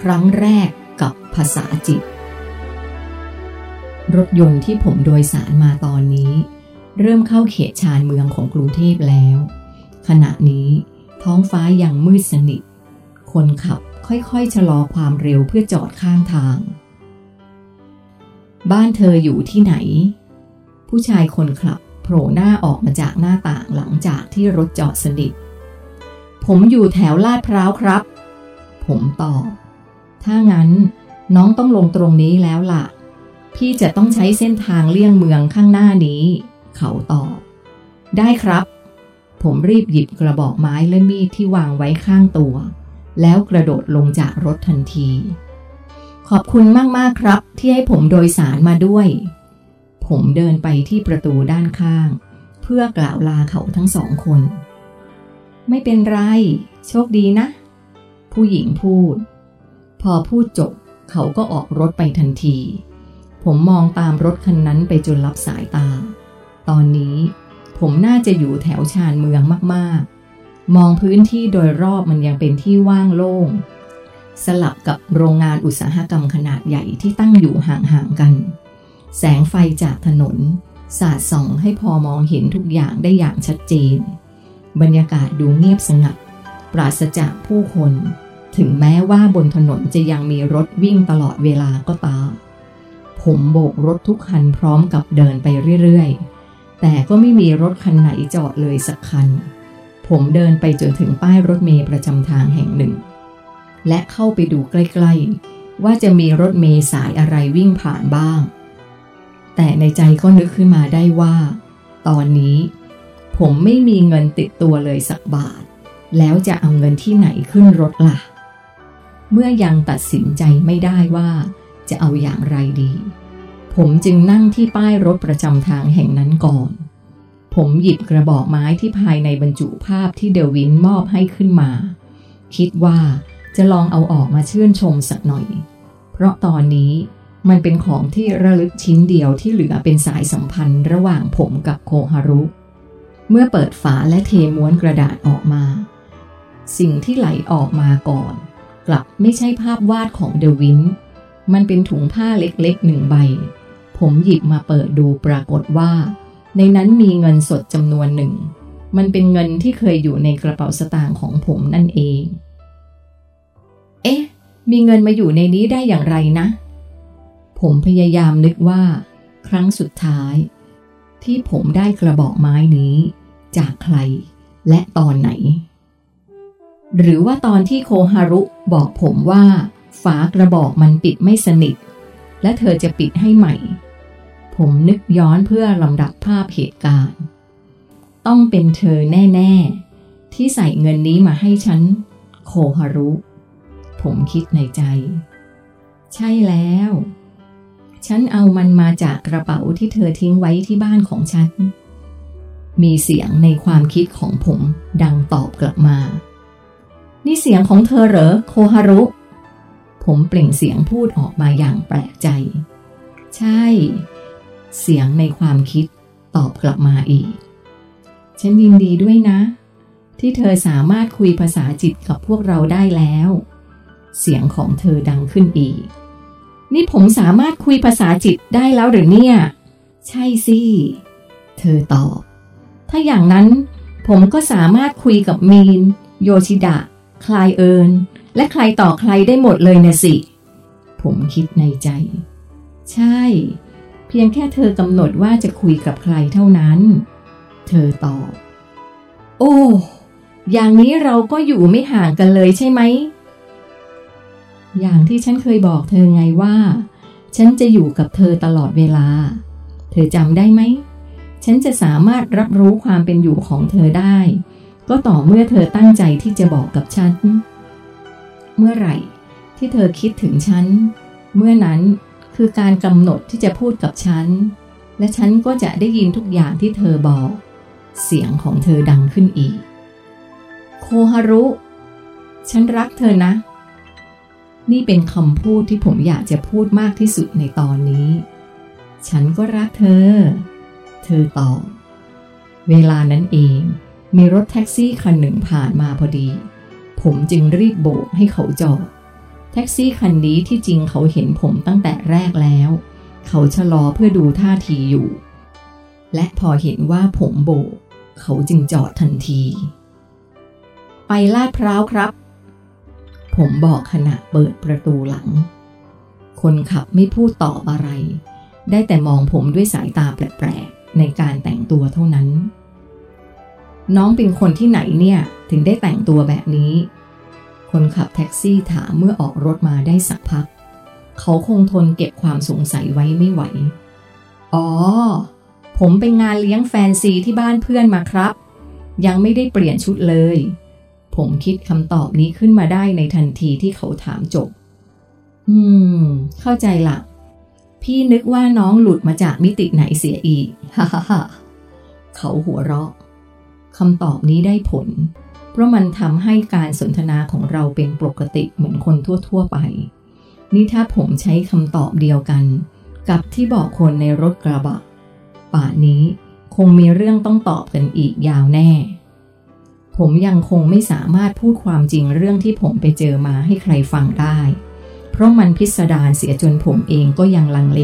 ครั้งแรกกับภาษาจิต รถยนต์ที่ผมโดยสารมาตอนนี้ เริ่มเข้าเขตชานเมืองของกรุงเทพแล้ว ขณะนี้ท้องฟ้ายังมืดสนิท คนขับค่อยๆชะลอความเร็วเพื่อจอดข้างทาง บ้านเธออยู่ที่ไหน ผู้ชายคนขับโผล่หน้าออกมาจากหน้าต่างหลังจากที่รถจอดสนิท ผมอยู่แถวลาดพร้าวครับ ผมตอบ ถ้างั้นน้องต้องลงตรงนี้แล้วล่ะ พี่จะต้องใช้เส้นทางเลี่ยงเมืองข้างหน้านี้ เขาตอบ ได้ครับ ผมรีบหยิบกระบอกไม้และมีดที่วางไว้ข้างตัว แล้วกระโดดลงจากรถทันที ขอบคุณมาก ๆ ครับ ที่ให้ผมโดยสารมาด้วย ผมเดินไปที่ประตูด้านข้าง เพื่อกล่าวลาเขาทั้งสองคน ไม่เป็นไร โชคดีนะ ผู้หญิงพูด พอพูดจบเขาก็ออกรถไปทันที ผมมองตามรถคันนั้นไปจนลับสายตา ตอนนี้ผมน่าจะอยู่แถวชานเมืองมากๆ มองพื้นที่โดยรอบมันยังเป็นที่ว่างโล่ง สลับกับโรงงานอุตสาหกรรมขนาดใหญ่ที่ตั้งอยู่ห่างๆกัน แสงไฟจากถนน สาดส่องให้พอมองเห็นทุกอย่างได้อย่างชัดเจน บรรยากาศดูเงียบสงัด ปราศจากผู้คน ถึงแม้ว่าบนถนนจะยังมีรถวิ่งตลอดเวลาก็ตาม ผมโบกรถทุกคันพร้อมกับเดินไปเรื่อยๆ แต่ก็ไม่มีรถคันไหนจอดเลยสักคัน ผมเดินไปจนถึงป้ายรถเมล์ประจำทางแห่งหนึ่ง และเข้าไปดูใกล้ๆ ว่าจะมีรถเมล์สายอะไรวิ่งผ่านบ้าง แต่ในใจก็นึกขึ้นมาได้ว่า ตอนนี้ผมไม่มีเงินติดตัวเลยสักบาท แล้วจะเอาเงินที่ไหนขึ้นรถล่ะ เมื่อยังตัดสินใจไม่ได้ว่าจะเอาอย่างไรดี ผมจึงนั่งที่ป้ายรถประจำทางแห่งนั้นก่อน ผมหยิบกระบอกไม้ที่ภายในบรรจุภาพที่เดวินมอบให้ขึ้นมา คิดว่าจะลองเอาออกมาชื่นชมสักหน่อย เพราะตอนนี้มันเป็นของที่ระลึกชิ้นเดียวที่เหลือเป็นสายสัมพันธ์ระหว่างผมกับโคฮารุ เมื่อเปิดฝาและเทม้วนกระดาษออกมา สิ่งที่ไหลออกมาก่อน กลับไม่ใช่ภาพวาดของเดวิน มันเป็นถุงผ้าเล็กๆหนึ่งใบ ผมหยิบมาเปิดดูปรากฏว่า ในนั้นมีเงินสดจำนวนหนึ่ง มันเป็นเงินที่เคยอยู่ในกระเป๋าสตางค์ของผมนั่นเอง เอ๊ะ มีเงินมาอยู่ในนี้ได้อย่างไรนะ ผมพยายามนึกว่า ครั้งสุดท้าย ที่ผมได้กระบอกไม้นี้ จากใครและตอนไหน หรือว่าตอนที่โคฮารุบอกผมว่า ฝากระบอกมันปิดไม่สนิท และเธอจะปิดให้ใหม่ ผมนึกย้อนเพื่อลำดับภาพเหตุการณ์ ต้องเป็นเธอแน่ ๆ ที่ใส่เงินนี้มาให้ฉัน โคฮารุ ผมคิดในใจ ใช่แล้ว ฉันเอามันมาจากกระเป๋าที่เธอทิ้งไว้ที่บ้านของฉัน มีเสียงในความคิดของผมดังตอบกลับมา นี่เสียงของเธอเหรอโคฮารุ ผมเปล่งเสียงพูดออกมาอย่างแปลกใจ ใช่ เสียงในความคิดตอบกลับมาอีก ฉันยินดีด้วยนะ ที่เธอสามารถคุยภาษาจิตกับพวกเราได้แล้ว เสียงของเธอดังขึ้นอีก นี่ผมสามารถคุยภาษาจิตได้แล้วหรือเนี่ย ใช่สิ เธอตอบ ถ้าอย่างนั้นผมก็สามารถคุยกับมีน โยชิดะ คลายเอิญและใครต่อใครได้หมดเลยนะสิ ผมคิดในใจ ใช่ เพียงแค่เธอกำหนดว่าจะคุยกับใครเท่านั้น เธอตอบ โอ้ อย่างนี้เราก็อยู่ไม่ห่างกันเลยใช่ไหม อย่างที่ฉันเคยบอกเธอไงว่า ฉันจะอยู่กับเธอตลอดเวลา เธอจำได้ไหม ฉันจะสามารถรับรู้ความเป็นอยู่ของเธอได้ ก็ต่อเมื่อเธอตั้งใจที่จะบอกกับฉัน เมื่อไหร่ที่เธอคิดถึงฉัน เมื่อนั้นคือการกำหนดที่จะพูดกับฉัน และฉันก็จะได้ยินทุกอย่างที่เธอบอก เสียงของเธอดังขึ้นอีก โคฮารุ ฉันรักเธอนะ นี่เป็นคำพูดที่ผมอยากจะพูดมากที่สุดในตอนนี้ ฉันก็รักเธอ เธอตอบ เวลานั้นเอง มีรถแท็กซี่คันหนึ่งผ่านมาพอดี ผมจึงรีบโบกให้เขาจอด แท็กซี่คันนี้ที่จริงเขาเห็นผมตั้งแต่แรกแล้ว เขาชะลอเพื่อดูท่าทีอยู่ และพอเห็นว่าผมโบก เขาจึงจอดทันที ไปลาดพร้าวครับ ผมบอกขณะเปิดประตูหลัง คนขับไม่พูดตอบอะไร ได้แต่มองผมด้วยสายตาแปลกๆในการแต่งตัวเท่านั้น น้องเป็นคนที่ไหนเนี่ย ถึงได้แต่งตัวแบบนี้ คนขับแท็กซี่ถามเมื่อออกรถมาได้สักพัก เขาคงทนเก็บความสงสัยไว้ไม่ไหว อ๋อ ผมไปงานเลี้ยงแฟนซีที่บ้านเพื่อนมาครับ ยังไม่ได้เปลี่ยนชุดเลย ผมคิดคำตอบนี้ขึ้นมาได้ในทันทีที่เขาถามจบ อืม เข้าใจละพี่นึกว่าน้องหลุดมาจากมิติไหนเสียอีก ฮ่าฮ่าเขาหัวเราะ คำตอบนี้ได้ผล เพราะมันทำให้การสนทนาของเราเป็นปกติเหมือนคนทั่ว ๆ ไป นี่ถ้าผมใช้คำตอบเดียวกัน กับที่บอกคนในรถกระบะ ป่านนี้คงมีเรื่องต้องตอบกันอีกยาวแน่ ผมยังคงไม่สามารถพูดความจริงเรื่องที่ผมไปเจอมาให้ใครฟังได้ เพราะมันพิสดารเสียจนผมเองก็ยังลังเล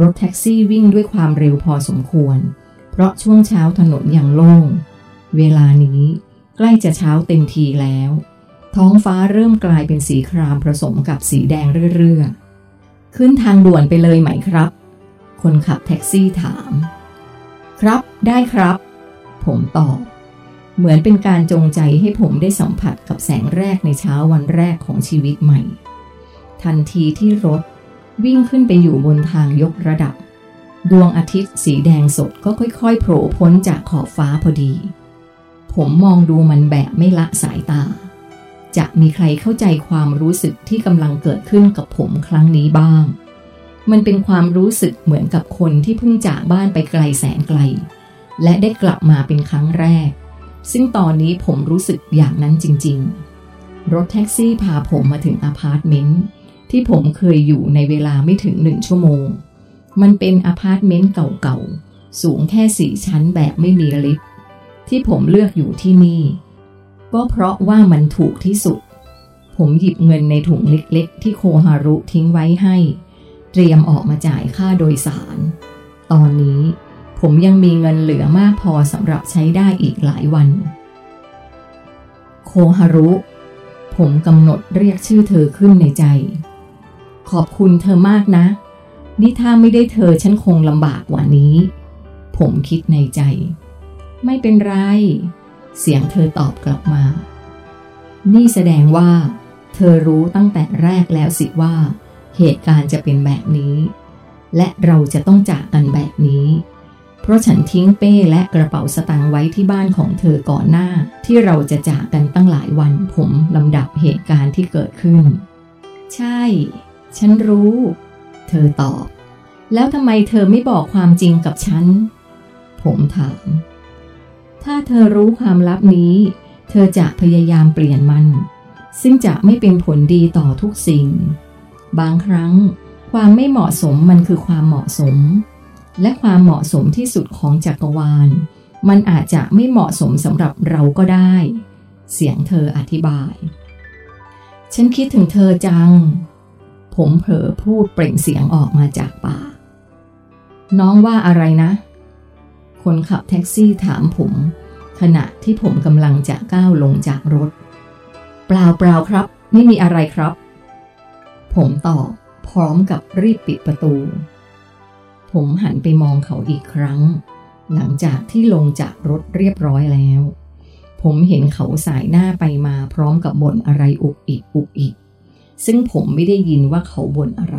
รถแท็กซี่วิ่งด้วยความเร็วพอสมควร เพราะช่วงเช้าถนนยังโล่ง เวลานี้ใกล้จะเช้าเต็มทีแล้ว ท้องฟ้าเริ่มกลายเป็นสีครามผสมกับสีแดงเรื่อยๆ ขึ้นทางด่วนไปเลยไหมครับ คนขับแท็กซี่ถาม ครับ ได้ครับ ผมตอบ เหมือนเป็นการจงใจให้ผมได้สัมผัสกับแสงแรกในเช้าวันแรกของชีวิตใหม่ ทันทีที่รถวิ่งขึ้นไปอยู่บนทางยกระดับ ดวงอาทิตย์สีแดงสดก็ค่อยๆโผล่พ้นจากขอบฟ้าพอดี ผมมองดูมันแบบไม่ละสายตา จะมีใครเข้าใจความรู้สึกที่กำลังเกิดขึ้นกับผมครั้งนี้บ้าง มันเป็นความรู้สึกเหมือนกับคนที่เพิ่งจากบ้านไปไกลแสนไกล และได้กลับมาเป็นครั้งแรก ซึ่งตอนนี้ผมรู้สึกอย่างนั้นจริง ๆ รถแท็กซี่พาผมมาถึงอพาร์ตเมนต์ที่ผมเคยอยู่ในเวลาไม่ถึงหนึ่งชั่วโมง มันเป็นอพาร์ตเมนต์เก่าๆ สูงแค่สี่ชั้นแบบไม่มีลิฟต์ที่ผมเลือกอยู่ที่นี่ ก็เพราะว่ามันถูกที่สุด ผมหยิบเงินในถุงเล็กๆ ที่โคฮารุทิ้งไว้ให้ เตรียมออกมาจ่ายค่าโดยสาร ตอนนี้ผมยังมีเงินเหลือมากพอสำหรับใช้ได้อีกหลายวัน โคฮารุ ผมกำหนดเรียกชื่อเธอขึ้นในใจ ขอบคุณเธอมากนะ นี่ถ้าไม่ได้เธอฉันคงลำบากกว่านี้ ผมคิดในใจ ไม่เป็นไร เสียงเธอตอบกลับมา นี่แสดงว่า เธอรู้ตั้งแต่แรกแล้วสิว่า เหตุการณ์จะเป็นแบบนี้ และเราจะต้องจากกันแบบนี้ เพราะฉันทิ้งเป้และกระเป๋าสตางค์ไว้ที่บ้านของเธอก่อนหน้า ที่เราจะจากกันตั้งหลายวันผมลำดับเหตุการณ์ที่เกิดขึ้น ใช่ ฉันรู้ เธอตอบ แล้วทำไมเธอไม่บอกความจริงกับฉัน ผมถาม ถ้าเธอรู้ความลับนี้ เธอจะพยายามเปลี่ยนมัน ซึ่งจะไม่เป็นผลดีต่อทุกสิ่ง บางครั้ง ความไม่เหมาะสมมันคือความเหมาะสม และความเหมาะสมที่สุดของจักรวาล มันอาจจะไม่เหมาะสมสำหรับเราก็ได้ เสียงเธออธิบาย ฉันคิดถึงเธอจัง ผมเผลอพูดเปล่งเสียงออกมาจากปาก น้องว่าอะไรนะ คนขับแท็กซี่ถามผม ขณะที่ผมกำลังจะก้าวลงจากรถ เปล่าเปล่าครับ ไม่มีอะไรครับ ผมตอบพร้อมกับรีบปิดประตู ผมหันไปมองเขาอีกครั้ง หลังจากที่ลงจากรถเรียบร้อยแล้ว ผมเห็นเขาสายหน้าไปมาพร้อมกับบ่นอะไรอุกอิกอุกอิก ซึ่งผมไม่ได้ยินว่าเขาบ่นอะไร